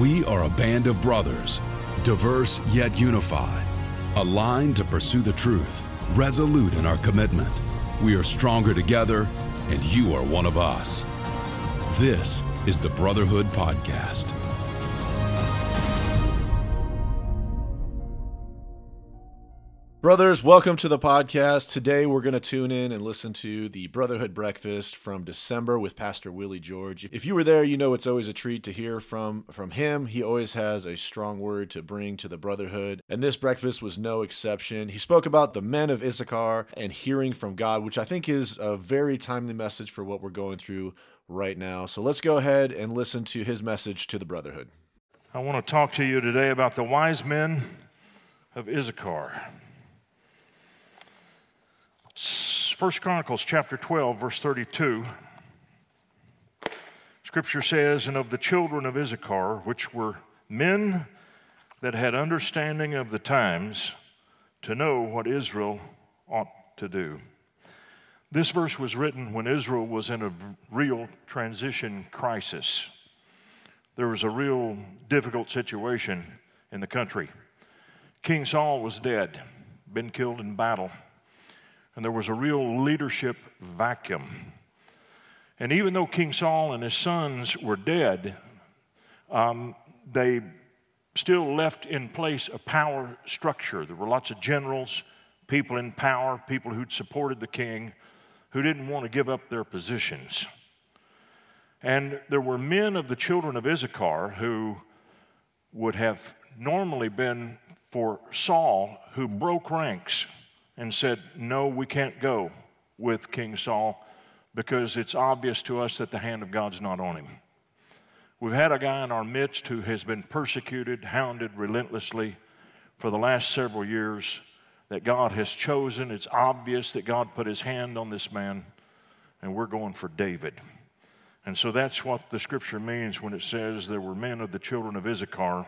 We are a band of brothers, diverse yet unified, aligned to pursue the truth, resolute in our commitment. We are stronger together, and you are one of us. This is the Brotherhood Podcast. Brothers, welcome to the podcast. Today we're going to tune in and listen to the Brotherhood Breakfast from December with Pastor Willie George. If you were there, you know it's always a treat to hear from from him. He always has a strong word to bring to the brotherhood, and this breakfast was no exception. He spoke about the men of Issachar and hearing from God, which I think is a very timely message for what we're going through right now. So let's go ahead and listen to his message to the brotherhood. I want to talk to you today about the wise men of Issachar. First Chronicles chapter 12, verse 32. Scripture says, And of the children of Issachar, which were men that had understanding of the times, to know what Israel ought to do. This verse was written when Israel was in a real transition crisis. There was a real difficult situation in the country. King Saul was dead, been killed in battle and there was a real leadership vacuum. And even though King Saul and his sons were dead, um, they still left in place a power structure. There were lots of generals, people in power, people who'd supported the king, who didn't want to give up their positions. And there were men of the children of Issachar who would have normally been for Saul who broke ranks and said, No, we can't go with King Saul because it's obvious to us that the hand of God's not on him. We've had a guy in our midst who has been persecuted, hounded relentlessly for the last several years that God has chosen. It's obvious that God put his hand on this man, and we're going for David. And so that's what the scripture means when it says there were men of the children of Issachar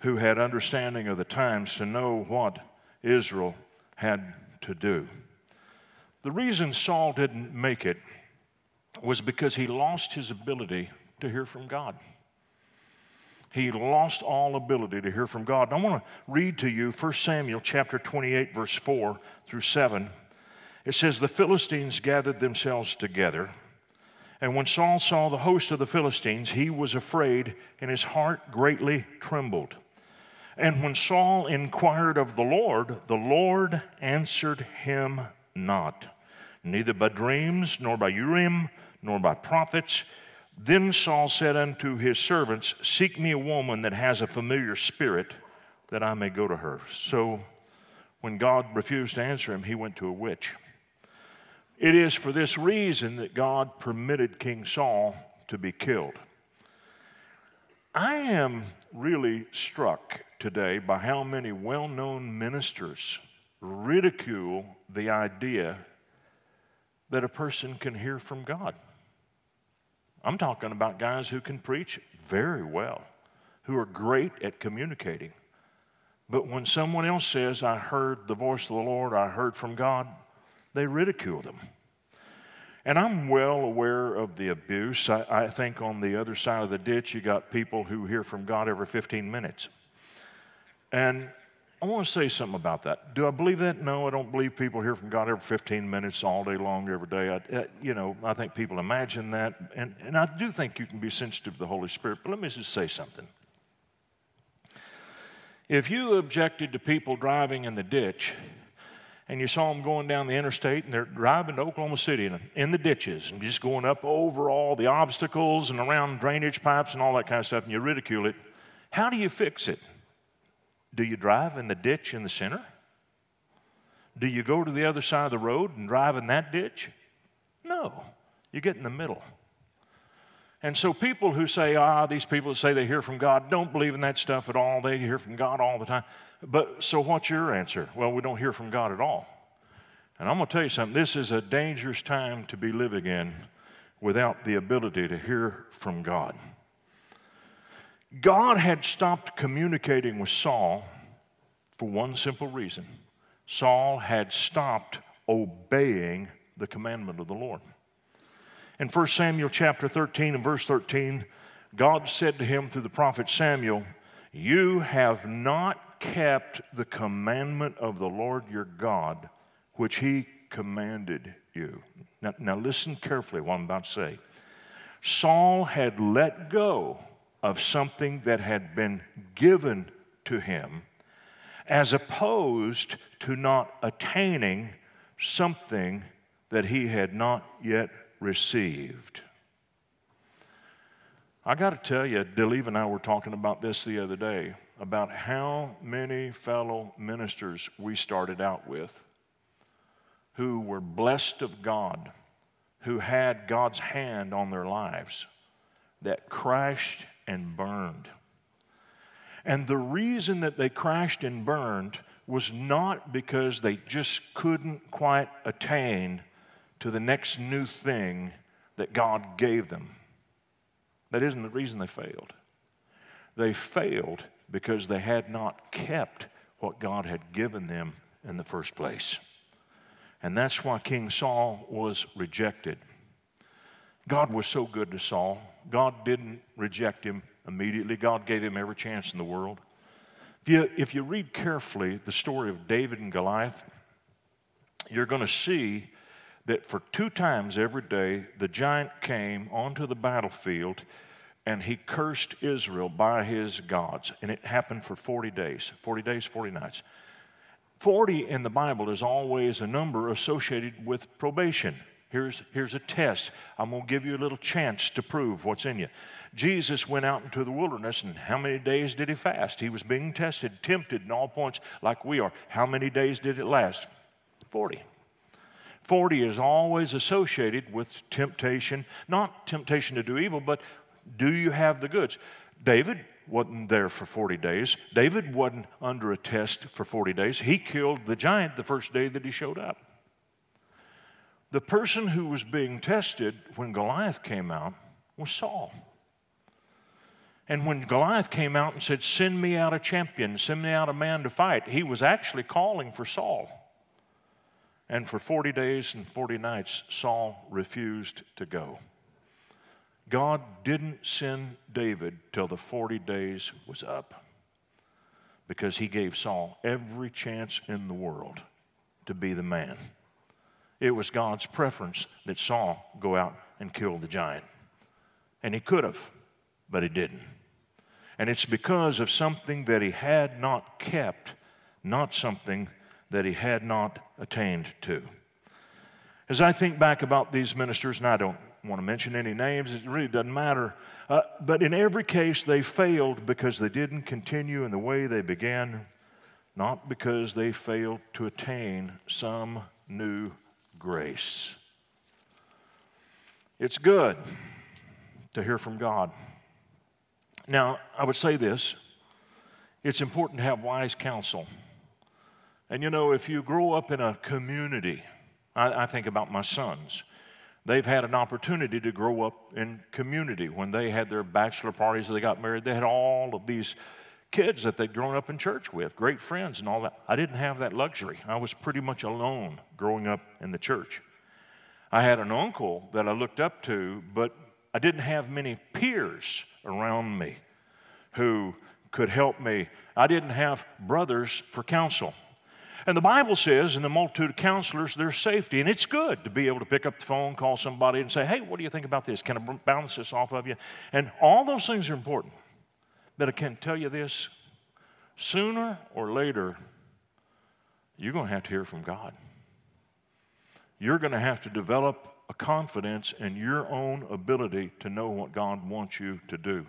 who had understanding of the times to know what Israel had to do. The reason Saul didn't make it was because he lost his ability to hear from God. He lost all ability to hear from God. And I want to read to you 1 Samuel chapter 28 verse 4 through 7. It says the Philistines gathered themselves together and when Saul saw the host of the Philistines he was afraid and his heart greatly trembled. And when Saul inquired of the Lord, the Lord answered him not, neither by dreams, nor by Urim, nor by prophets. Then Saul said unto his servants, Seek me a woman that has a familiar spirit, that I may go to her. So when God refused to answer him, he went to a witch. It is for this reason that God permitted King Saul to be killed. I am really struck today by how many well known ministers ridicule the idea that a person can hear from God. I'm talking about guys who can preach very well, who are great at communicating. But when someone else says, I heard the voice of the Lord, I heard from God, they ridicule them. And I'm well aware of the abuse. I, I, think on the other side of the ditch, you got people who hear from God every 15 minutes. And I want to say something about that. Do I believe that? No, I don't believe people hear from God every 15 minutes, all day long, every day. I, you know, I think people imagine that. And, and I do think you can be sensitive to the Holy Spirit. But let me just say something. If you objected to people driving in the ditch and you saw them going down the interstate and they're driving to Oklahoma City in, in the ditches and just going up over all the obstacles and around drainage pipes and all that kind of stuff and you ridicule it, how do you fix it? Do you drive in the ditch in the center? Do you go to the other side of the road and drive in that ditch? No. You get in the middle. And so people who say, ah, these people that say they hear from God don't believe in that stuff at all. They hear from God all the time. But so what's your answer? Well, we don't hear from God at all. And I'm going to tell you something. This is a dangerous time to be living in without the ability to hear from God. God had stopped communicating with Saul for one simple reason Saul had stopped obeying the commandment of the Lord. In 1 Samuel chapter 13 and verse 13, God said to him through the prophet Samuel, You have not kept the commandment of the Lord your God, which he commanded you. Now, now listen carefully what I'm about to say. Saul had let go of something that had been given to him as opposed to not attaining something that he had not yet received. I got to tell you, DeLeva and I were talking about this the other day about how many fellow ministers we started out with who were blessed of God, who had God's hand on their lives, that crashed and burned. And the reason that they crashed and burned was not because they just couldn't quite attain to the next new thing that God gave them. That isn't the reason they failed. They failed because they had not kept what God had given them in the first place. And that's why King Saul was rejected. God was so good to Saul. God didn't reject him immediately, God gave him every chance in the world. If you, if you read carefully the story of David and Goliath, you're going to see that for two times every day the giant came onto the battlefield and he cursed Israel by his gods. And it happened for 40 days 40 days, 40 nights. 40 in the Bible is always a number associated with probation. Here's, here's a test. I'm going to give you a little chance to prove what's in you. Jesus went out into the wilderness, and how many days did he fast? He was being tested, tempted in all points, like we are. How many days did it last? 40. 40 is always associated with temptation, not temptation to do evil, but do you have the goods? David wasn't there for 40 days. David wasn't under a test for 40 days. He killed the giant the first day that he showed up. The person who was being tested when Goliath came out was Saul. And when Goliath came out and said, Send me out a champion, send me out a man to fight, he was actually calling for Saul. And for 40 days and 40 nights, Saul refused to go. God didn't send David till the 40 days was up because he gave Saul every chance in the world to be the man. It was God's preference that Saul go out and kill the giant. And he could have, but he didn't. And it's because of something that he had not kept, not something that he had not attained to. As I think back about these ministers, and I don't want to mention any names, it really doesn't matter, uh, but in every case, they failed because they didn't continue in the way they began, not because they failed to attain some new grace. It's good to hear from God. Now, I would say this it's important to have wise counsel. And you know, if you grow up in a community, I, I, think about my sons. They've had an opportunity to grow up in community. When they had their bachelor parties, they got married, they had all of these kids that they'd grown up in church with, great friends and all that. I didn't have that luxury. I was pretty much alone growing up in the church. I had an uncle that I looked up to, but I didn't have many peers around me who could help me. I didn't have brothers for counsel. And the Bible says, in the multitude of counselors, there's safety. And it's good to be able to pick up the phone, call somebody, and say, hey, what do you think about this? Can I bounce this off of you? And all those things are important. But I can tell you this sooner or later, you're going to have to hear from God. You're going to have to develop a confidence in your own ability to know what God wants you to do.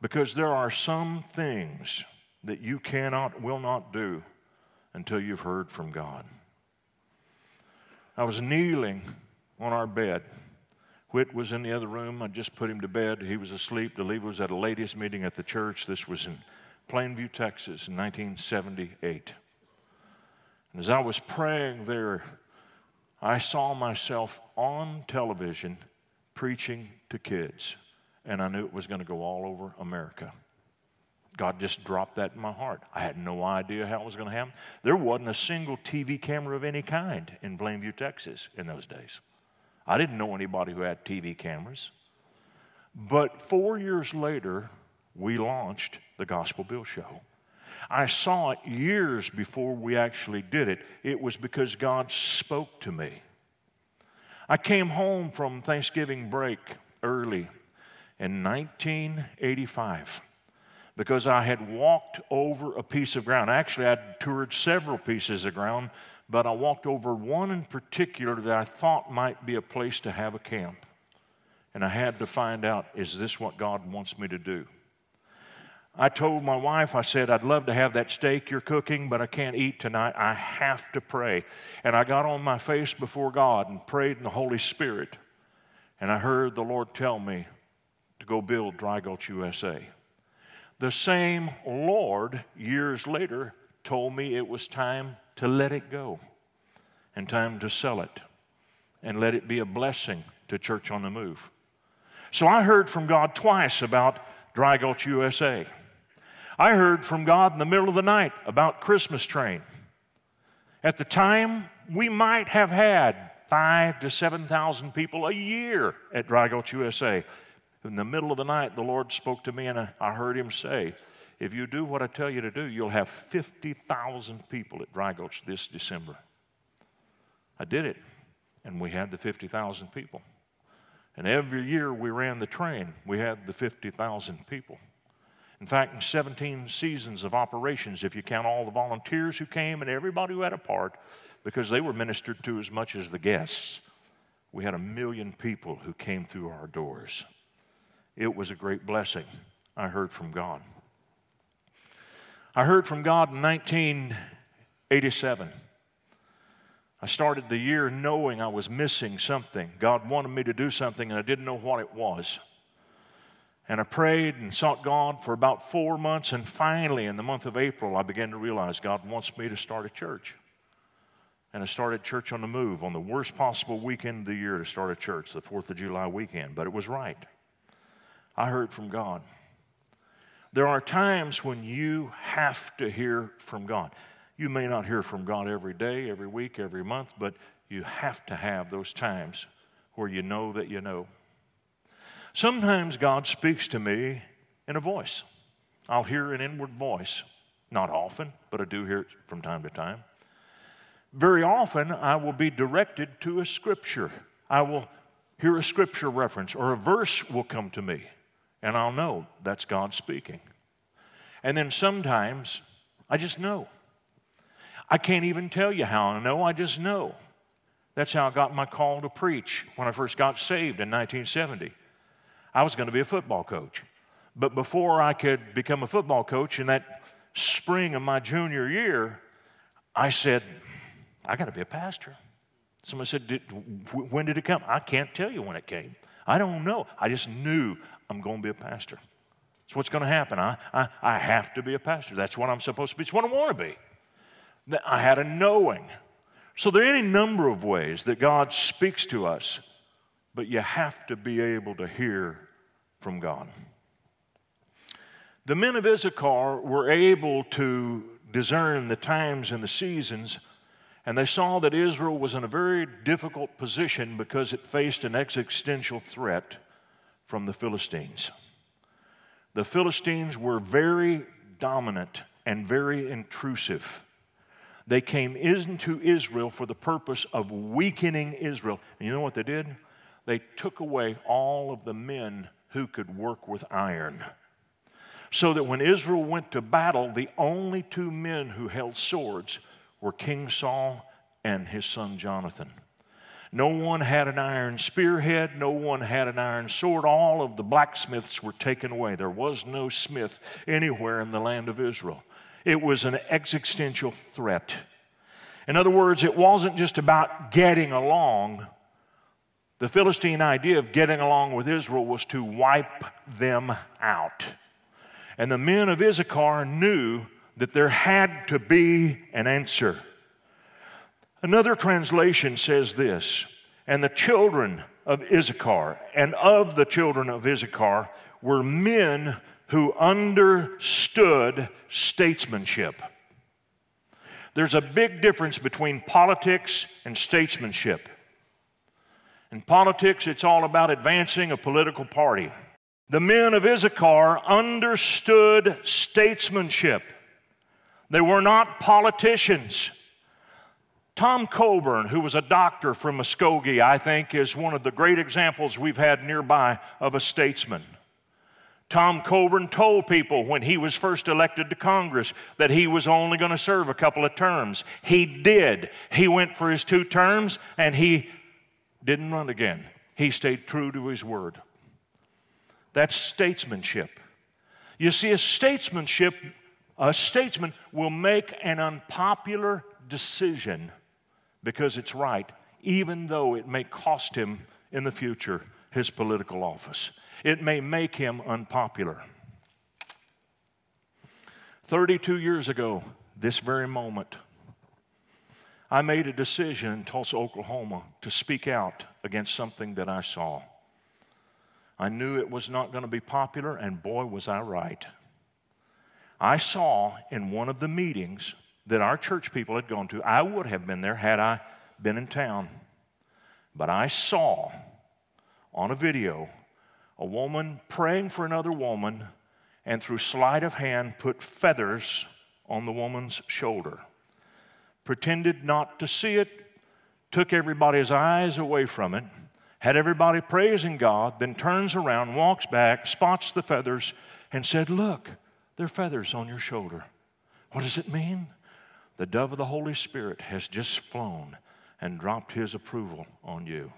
Because there are some things that you cannot, will not do until you've heard from God. I was kneeling on our bed Whit was in the other room. I just put him to bed. He was asleep. The DeLeva was at a ladies' meeting at the church. This was in Plainview, Texas in 1978. And as I was praying there, I saw myself on television preaching to kids, and I knew it was going to go all over America. God just dropped that in my heart. I had no idea how it was going to happen. There wasn't a single TV camera of any kind in Plainview, Texas in those days. I didn't know anybody who had TV cameras. But four years later, we launched the Gospel Bill Show. I saw it years before we actually did it. It was because God spoke to me. I came home from Thanksgiving break early in 1985 because I had walked over a piece of ground. Actually, I'd toured several pieces of ground, but I walked over one in particular that I thought might be a place to have a camp. And I had to find out is this what God wants me to do? I told my wife, I said, I'd love to have that steak you're cooking, but I can't eat tonight. I have to pray. And I got on my face before God and prayed in the Holy Spirit. And I heard the Lord tell me to go build Dry Gulch USA. The same Lord, years later, told me it was time to let it go and time to sell it and let it be a blessing to Church on the Move. So I heard from God twice about Dry Gulch USA. I heard from God in the middle of the night about Christmas Train. At the time, we might have had five to 7,000 people a year at Dry Gulch USA. In the middle of the night, the Lord spoke to me, and I heard Him say, If you do what I tell you to do, you'll have 50,000 people at Dry Gulch this December. I did it, and we had the 50,000 people. And every year we ran the train, we had the 50,000 people. In fact, in 17 seasons of operations, if you count all the volunteers who came and everybody who had a part, because they were ministered to as much as the guests, we had a million people who came through our doors. It was a great blessing. I heard from God. I heard from God in 1987. I started the year knowing I was missing something. God wanted me to do something, and I didn't know what it was. And I prayed and sought God for about four months, and finally, in the month of April, I began to realize God wants me to start a church. And I started Church on the Move on the worst possible weekend of the year to start a church, the 4th of July weekend, but it was right. I heard from God. There are times when you have to hear from God. You may not hear from God every day, every week, every month, but you have to have those times where you know that you know. Sometimes God speaks to me in a voice. I'll hear an inward voice. Not often, but I do hear it from time to time. Very often, I will be directed to a scripture. I will hear a scripture reference or a verse will come to me, and I'll know that's God speaking. And then sometimes I just know. I can't even tell you how I know, I just know. That's how I got my call to preach when I first got saved in 1970. I was going to be a football coach. But before I could become a football coach in that spring of my junior year, I said, I got to be a pastor. Somebody said, did, When did it come? I can't tell you when it came. I don't know. I just knew I'm going to be a pastor. That's what's going to happen. I, I, I have to be a pastor. That's what I'm supposed to be. It's what I want to be. I had a knowing. So there are any number of ways that God speaks to us, but you have to be able to hear from God. The men of Issachar were able to discern the times and the seasons, and they saw that Israel was in a very difficult position because it faced an existential threat from the Philistines. The Philistines were very dominant and very intrusive. They came into Israel for the purpose of weakening Israel. And you know what they did? They took away all of the men who could work with iron. So that when Israel went to battle, the only two men who held swords were King Saul and his son Jonathan. No one had an iron spearhead, no one had an iron sword. All of the blacksmiths were taken away. There was no smith anywhere in the land of Israel. It was an existential threat. In other words, it wasn't just about getting along, the Philistine idea of getting along with Israel was to wipe them out. And the men of Issachar knew that there had to be an answer. Another translation says this And the children of Issachar and of the children of Issachar were men who understood statesmanship. There's a big difference between politics and statesmanship. In politics, it's all about advancing a political party. The men of Issachar understood statesmanship. They were not politicians. Tom Coburn, who was a doctor from Muskogee, I think is one of the great examples we've had nearby of a statesman. Tom Coburn told people when he was first elected to Congress that he was only going to serve a couple of terms. He did. He went for his two terms and he didn't run again. He stayed true to his word. That's statesmanship. You see, a statesmanship, a statesman will make an unpopular decision because it's right, even though it may cost him in the future his political office. It may make him unpopular. 32 years ago, this very moment, I made a decision in Tulsa, Oklahoma to speak out against something that I saw. I knew it was not going to be popular, and boy, was I right. I saw in one of the meetings that our church people had gone to, I would have been there had I been in town, but I saw on a video a woman praying for another woman and through sleight of hand put feathers on the woman's shoulder. Pretended not to see it, took everybody's eyes away from it, had everybody praising God, then turns around, walks back, spots the feathers, and said, Look, there are feathers on your shoulder. What does it mean? The dove of the Holy Spirit has just flown and dropped his approval on you.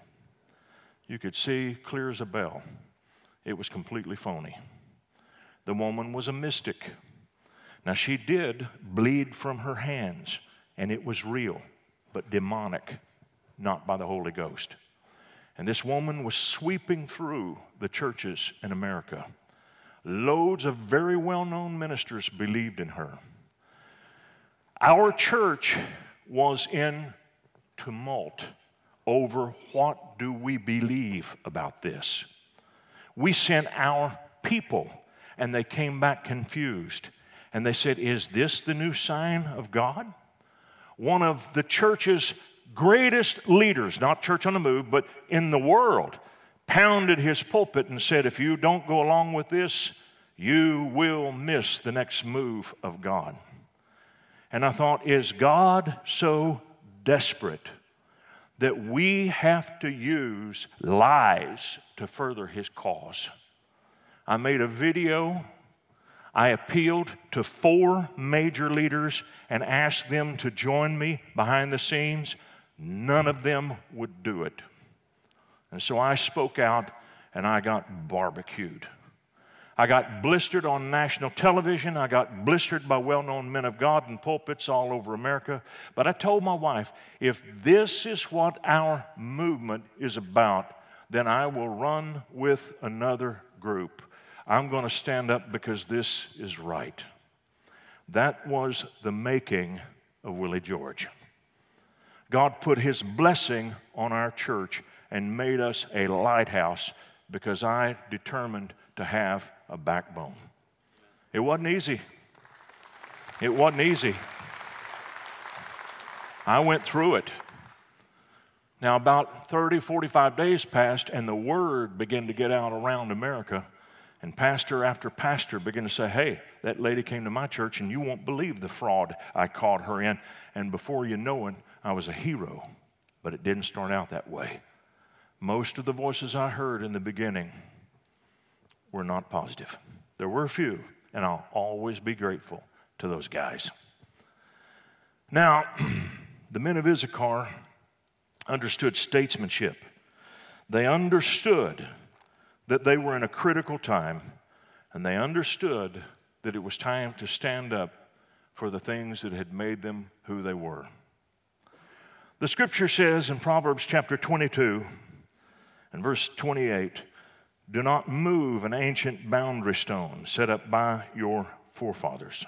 You could see clear as a bell it was completely phony. The woman was a mystic. Now, she did bleed from her hands, and it was real, but demonic, not by the Holy Ghost. And this woman was sweeping through the churches in America. Loads of very well known ministers believed in her. Our church was in tumult over what do we believe about this. We sent our people, and they came back confused. And they said, Is this the new sign of God? One of the church's greatest leaders, not church on the move, but in the world, pounded his pulpit and said, If you don't go along with this, you will miss the next move of God. And I thought, Is God so desperate that we have to use lies to further his cause. I made a video. I appealed to four major leaders and asked them to join me behind the scenes. None of them would do it. And so I spoke out and I got barbecued. I got blistered on national television. I got blistered by well known men of God in pulpits all over America. But I told my wife, if this is what our movement is about, then I will run with another group. I'm going to stand up because this is right. That was the making of Willie George. God put his blessing on our church and made us a lighthouse because I determined to have a backbone. It wasn't easy. It wasn't easy. I went through it. Now, about 30, 45 days passed, and the word began to get out around America. And pastor after pastor began to say, Hey, that lady came to my church, and you won't believe the fraud I caught her in. And before you know it, I was a hero. But it didn't start out that way. Most of the voices I heard in the beginning were not positive. There were a few, and I'll always be grateful to those guys. Now, the men of Issachar understood statesmanship. They understood that they were in a critical time, and they understood that it was time to stand up for the things that had made them who they were. The scripture says in Proverbs chapter 22 and verse 28 do not move an ancient boundary stone set up by your forefathers.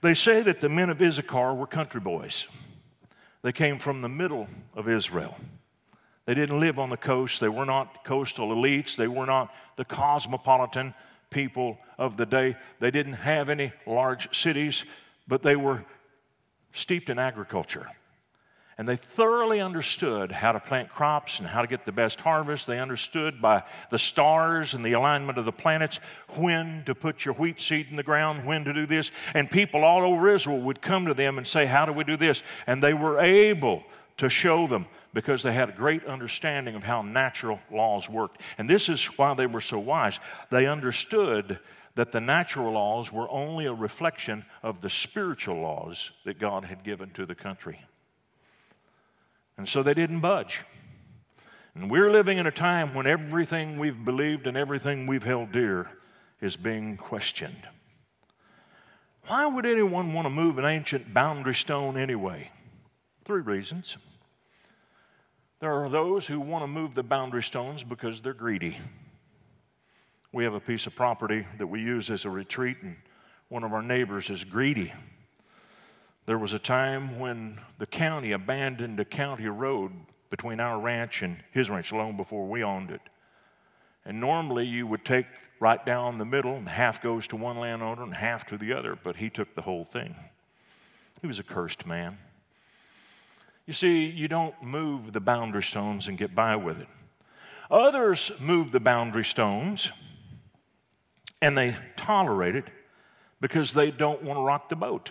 They say that the men of Issachar were country boys. They came from the middle of Israel. They didn't live on the coast. They were not coastal elites. They were not the cosmopolitan people of the day. They didn't have any large cities, but they were steeped in agriculture. And they thoroughly understood how to plant crops and how to get the best harvest. They understood by the stars and the alignment of the planets when to put your wheat seed in the ground, when to do this. And people all over Israel would come to them and say, How do we do this? And they were able to show them because they had a great understanding of how natural laws worked. And this is why they were so wise. They understood that the natural laws were only a reflection of the spiritual laws that God had given to the country. And so they didn't budge. And we're living in a time when everything we've believed and everything we've held dear is being questioned. Why would anyone want to move an ancient boundary stone anyway? Three reasons. There are those who want to move the boundary stones because they're greedy. We have a piece of property that we use as a retreat, and one of our neighbors is greedy. There was a time when the county abandoned a county road between our ranch and his ranch long before we owned it. And normally you would take right down the middle, and half goes to one landowner and half to the other, but he took the whole thing. He was a cursed man. You see, you don't move the boundary stones and get by with it. Others move the boundary stones and they tolerate it because they don't want to rock the boat.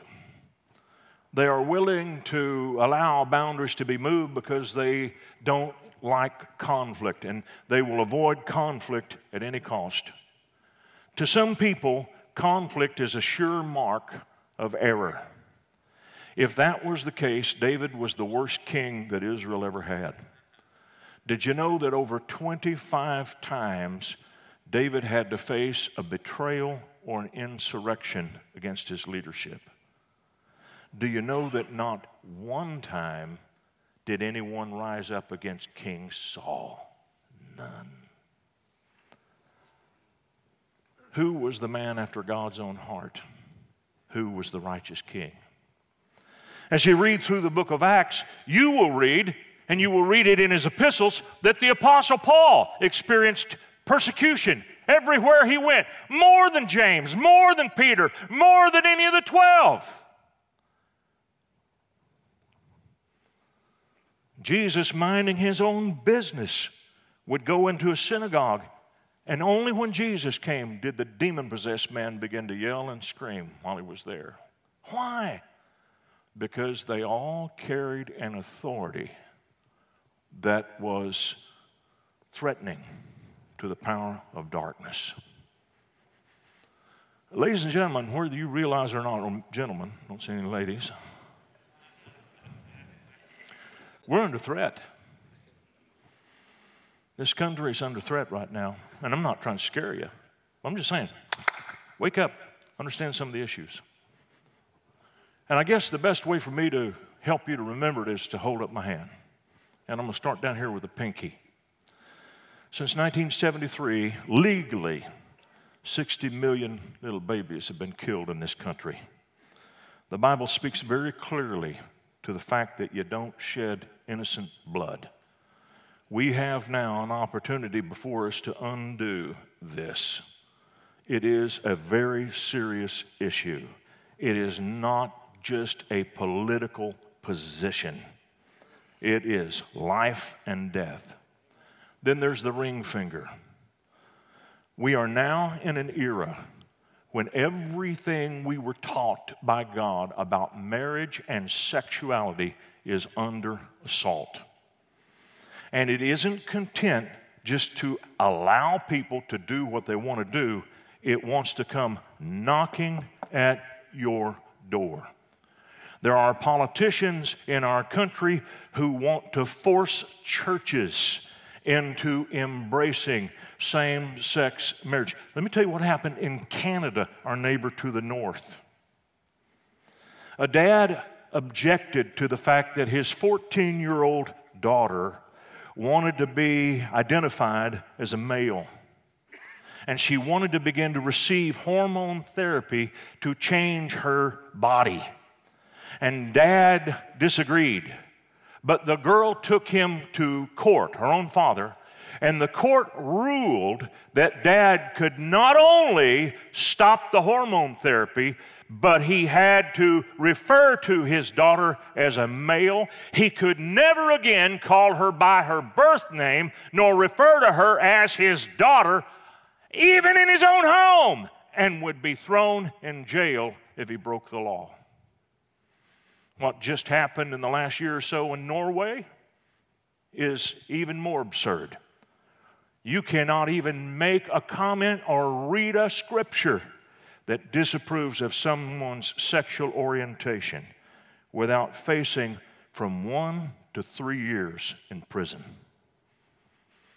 They are willing to allow boundaries to be moved because they don't like conflict and they will avoid conflict at any cost. To some people, conflict is a sure mark of error. If that was the case, David was the worst king that Israel ever had. Did you know that over 25 times David had to face a betrayal or an insurrection against his leadership? Do you know that not one time did anyone rise up against King Saul? None. Who was the man after God's own heart? Who was the righteous king? As you read through the book of Acts, you will read, and you will read it in his epistles, that the Apostle Paul experienced persecution everywhere he went, more than James, more than Peter, more than any of the twelve. Jesus, minding his own business, would go into a synagogue, and only when Jesus came did the demon possessed man begin to yell and scream while he was there. Why? because they all carried an authority that was threatening to the power of darkness. Ladies and gentlemen, whether you realize or not, gentlemen, don't see any ladies, we're under threat. This country is under threat right now, and I'm not trying to scare you. I'm just saying, wake up, understand some of the issues. And I guess the best way for me to help you to remember it is to hold up my hand. And I'm going to start down here with the pinky. Since 1973, legally, 60 million little babies have been killed in this country. The Bible speaks very clearly to the fact that you don't shed innocent blood. We have now an opportunity before us to undo this. It is a very serious issue. It is not just a political position, it is life and death. Then there's the ring finger. We are now in an era when everything we were taught by God about marriage and sexuality is under assault. And it isn't content just to allow people to do what they want to do, it wants to come knocking at your door. There are politicians in our country who want to force churches into embracing same sex marriage. Let me tell you what happened in Canada, our neighbor to the north. A dad objected to the fact that his 14 year old daughter wanted to be identified as a male. And she wanted to begin to receive hormone therapy to change her body. And dad disagreed. But the girl took him to court, her own father, And the court ruled that dad could not only stop the hormone therapy, but he had to refer to his daughter as a male. He could never again call her by her birth name, nor refer to her as his daughter, even in his own home, and would be thrown in jail if he broke the law. What just happened in the last year or so in Norway is even more absurd. You cannot even make a comment or read a scripture that disapproves of someone's sexual orientation without facing from one to three years in prison.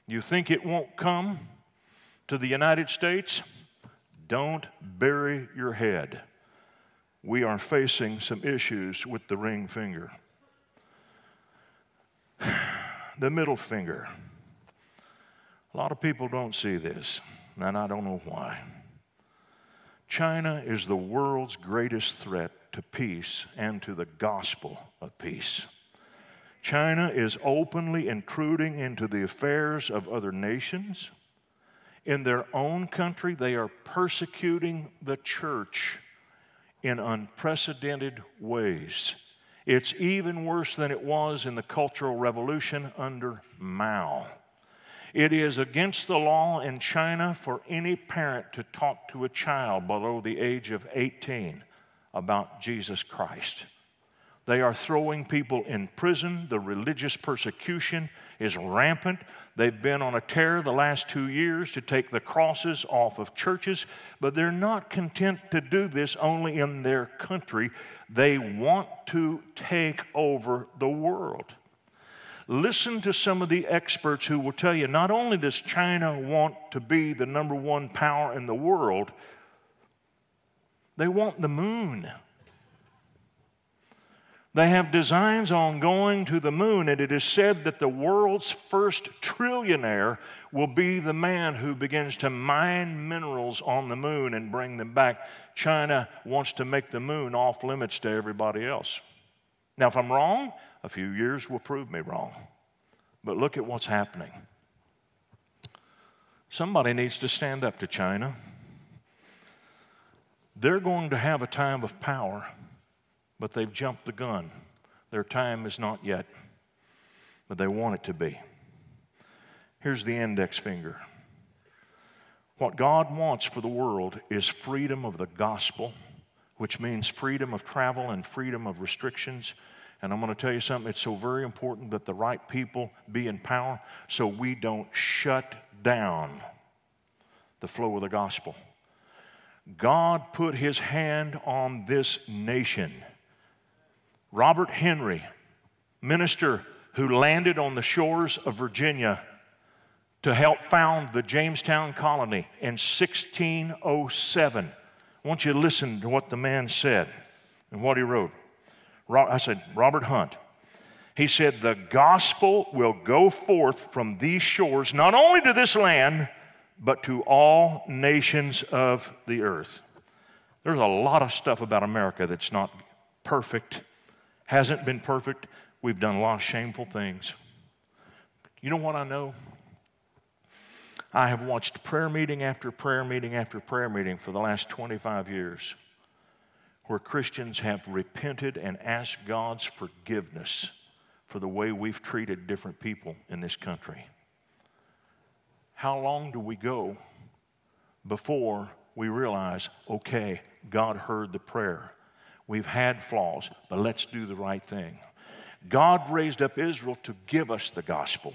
You think it won't come to the United States? Don't bury your head. We are facing some issues with the ring finger. the middle finger. A lot of people don't see this, and I don't know why. China is the world's greatest threat to peace and to the gospel of peace. China is openly intruding into the affairs of other nations. In their own country, they are persecuting the church in unprecedented ways. It's even worse than it was in the Cultural Revolution under Mao. It is against the law in China for any parent to talk to a child below the age of 18 about Jesus Christ. They are throwing people in prison. The religious persecution is rampant. They've been on a tear the last two years to take the crosses off of churches, but they're not content to do this only in their country. They want to take over the world. Listen to some of the experts who will tell you not only does China want to be the number one power in the world, they want the moon. They have designs on going to the moon, and it is said that the world's first trillionaire will be the man who begins to mine minerals on the moon and bring them back. China wants to make the moon off limits to everybody else. Now, if I'm wrong, a few years will prove me wrong. But look at what's happening. Somebody needs to stand up to China. They're going to have a time of power but they've jumped the gun. Their time is not yet, but they want it to be. Here's the index finger. What God wants for the world is freedom of the gospel, which means freedom of travel and freedom of restrictions. And I'm going to tell you something, it's so very important that the right people be in power so we don't shut down the flow of the gospel. God put his hand on this nation Robert Henry, minister who landed on the shores of Virginia to help found the Jamestown colony in 1607. I want you to listen to what the man said and what he wrote. I said, Robert Hunt. He said, The gospel will go forth from these shores, not only to this land, but to all nations of the earth. There's a lot of stuff about America that's not perfect hasn't been perfect. We've done a lot of shameful things. You know what I know? I have watched prayer meeting after prayer meeting after prayer meeting for the last 25 years where Christians have repented and asked God's forgiveness for the way we've treated different people in this country. How long do we go before we realize, okay, God heard the prayer? We've had flaws, but let's do the right thing. God raised up Israel to give us the gospel,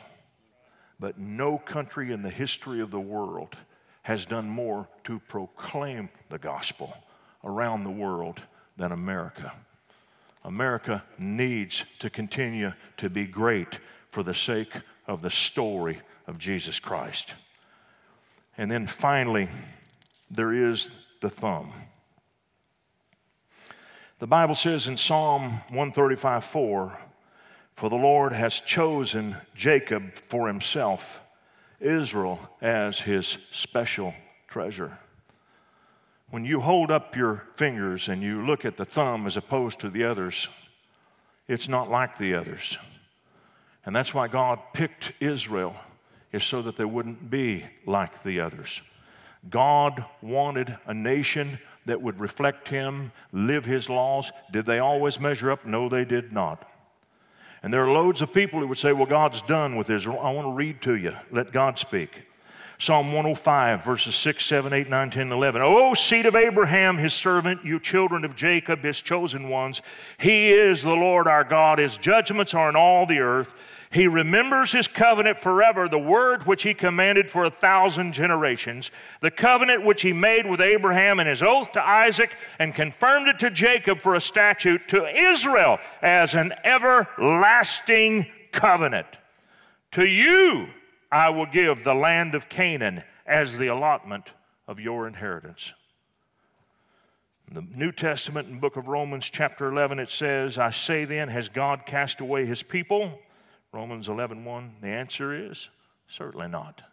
but no country in the history of the world has done more to proclaim the gospel around the world than America. America needs to continue to be great for the sake of the story of Jesus Christ. And then finally, there is the thumb. The Bible says in Psalm 135 4, For the Lord has chosen Jacob for himself, Israel as his special treasure. When you hold up your fingers and you look at the thumb as opposed to the others, it's not like the others. And that's why God picked Israel is so that they wouldn't be like the others. God wanted a nation that would reflect Him, live His laws. Did they always measure up? No, they did not. And there are loads of people who would say, Well, God's done with Israel. I want to read to you. Let God speak. Psalm 105, verses 6, 7, 8, 9, 10, 11. O seed of Abraham, his servant, you children of Jacob, his chosen ones, he is the Lord our God. His judgments are in all the earth. He remembers his covenant forever, the word which he commanded for a thousand generations, the covenant which he made with Abraham and his oath to Isaac, and confirmed it to Jacob for a statute, to Israel as an everlasting covenant. To you I will give the land of Canaan as the allotment of your inheritance. In the New Testament the book of Romans, chapter 11, it says, I say then, has God cast away his people? Romans 11 1. The answer is certainly not.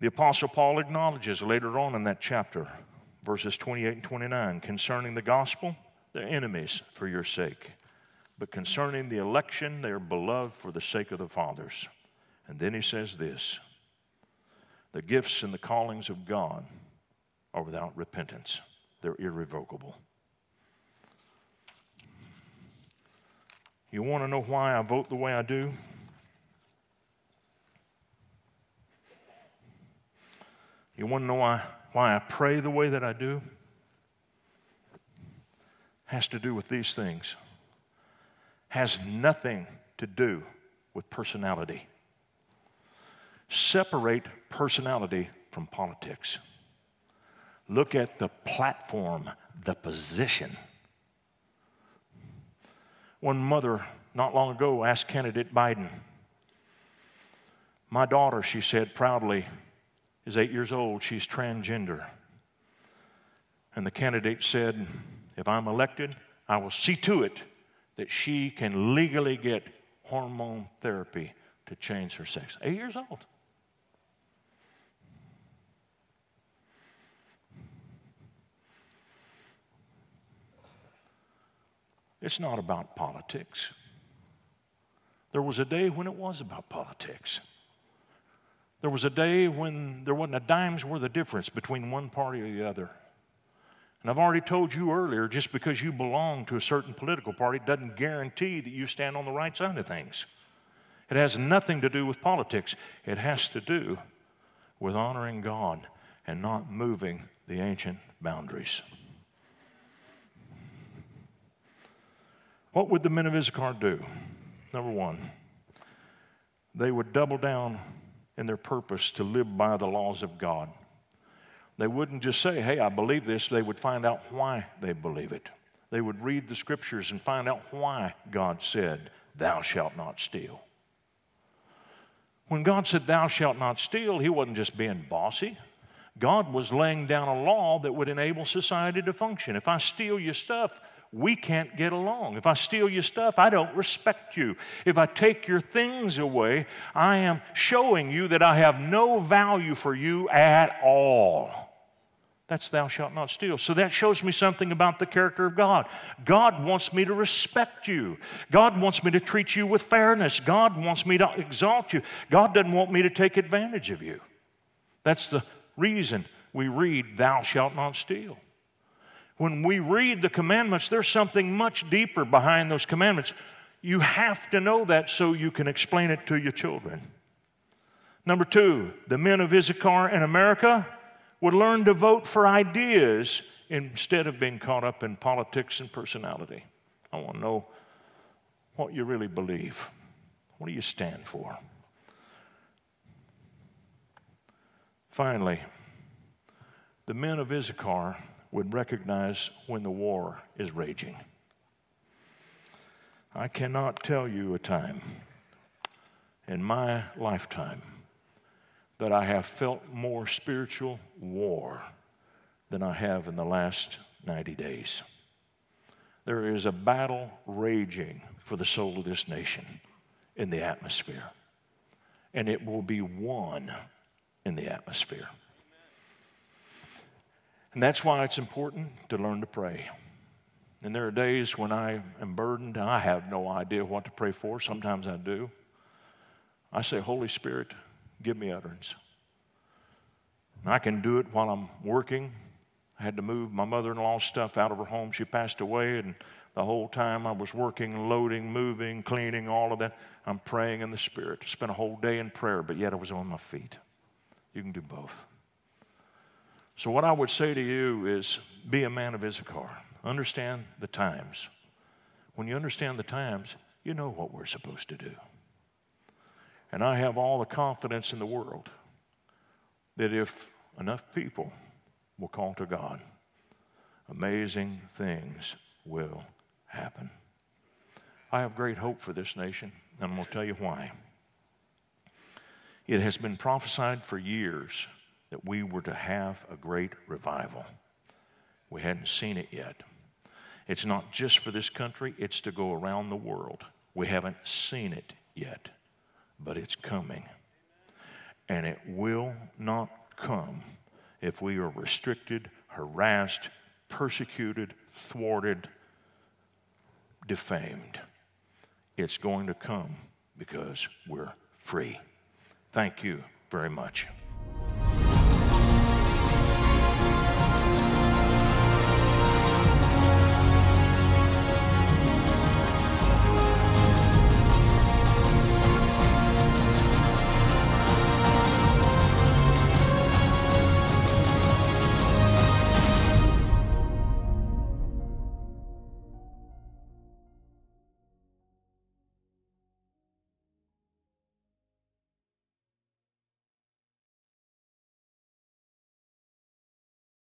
The Apostle Paul acknowledges later on in that chapter, verses 28 and 29, concerning the gospel, they're enemies for your sake. But concerning the election, they are beloved for the sake of the fathers. And then he says this the gifts and the callings of God are without repentance, they're irrevocable. You want to know why I vote the way I do? You want to know why, why I pray the way that I do? Has to do with these things. Has nothing to do with personality. Separate personality from politics. Look at the platform, the position one mother not long ago asked candidate Biden, My daughter, she said proudly, is eight years old. She's transgender. And the candidate said, If I'm elected, I will see to it that she can legally get hormone therapy to change her sex. Eight years old. It's not about politics. There was a day when it was about politics. There was a day when there wasn't a dime's worth of difference between one party or the other. And I've already told you earlier just because you belong to a certain political party doesn't guarantee that you stand on the right side of things. It has nothing to do with politics, it has to do with honoring God and not moving the ancient boundaries. What would the men of Issachar do? Number one, they would double down in their purpose to live by the laws of God. They wouldn't just say, hey, I believe this, they would find out why they believe it. They would read the scriptures and find out why God said, Thou shalt not steal. When God said, Thou shalt not steal, He wasn't just being bossy. God was laying down a law that would enable society to function. If I steal your stuff, we can't get along. If I steal your stuff, I don't respect you. If I take your things away, I am showing you that I have no value for you at all. That's thou shalt not steal. So that shows me something about the character of God. God wants me to respect you. God wants me to treat you with fairness. God wants me to exalt you. God doesn't want me to take advantage of you. That's the reason we read, Thou shalt not steal when we read the commandments, there's something much deeper behind those commandments. You have to know that so you can explain it to your children. Number two, the men of Issachar in America would learn to vote for ideas instead of being caught up in politics and personality. I want to know what you really believe. What do you stand for? Finally, the men of Issachar would recognize when the war is raging. I cannot tell you a time in my lifetime that I have felt more spiritual war than I have in the last 90 days. There is a battle raging for the soul of this nation in the atmosphere, and it will be won in the atmosphere. And that's why it's important to learn to pray. And there are days when I am burdened, I have no idea what to pray for. Sometimes I do. I say, Holy Spirit, give me utterance. And I can do it while I'm working. I had to move my mother in law's stuff out of her home. She passed away, and the whole time I was working, loading, moving, cleaning, all of that, I'm praying in the Spirit. Spent a whole day in prayer, but yet I was on my feet. You can do both. So, what I would say to you is be a man of Issachar. Understand the times. When you understand the times, you know what we're supposed to do. And I have all the confidence in the world that if enough people will call to God, amazing things will happen. I have great hope for this nation, and I'm going to tell you why. It has been prophesied for years that we were to have a great revival. We hadn't seen it yet. It's not just for this country, it's to go around the world. We haven't seen it yet, but it's coming. And it will not come if we are restricted, harassed, persecuted, thwarted, defamed. It's going to come because we're free. Thank you very much.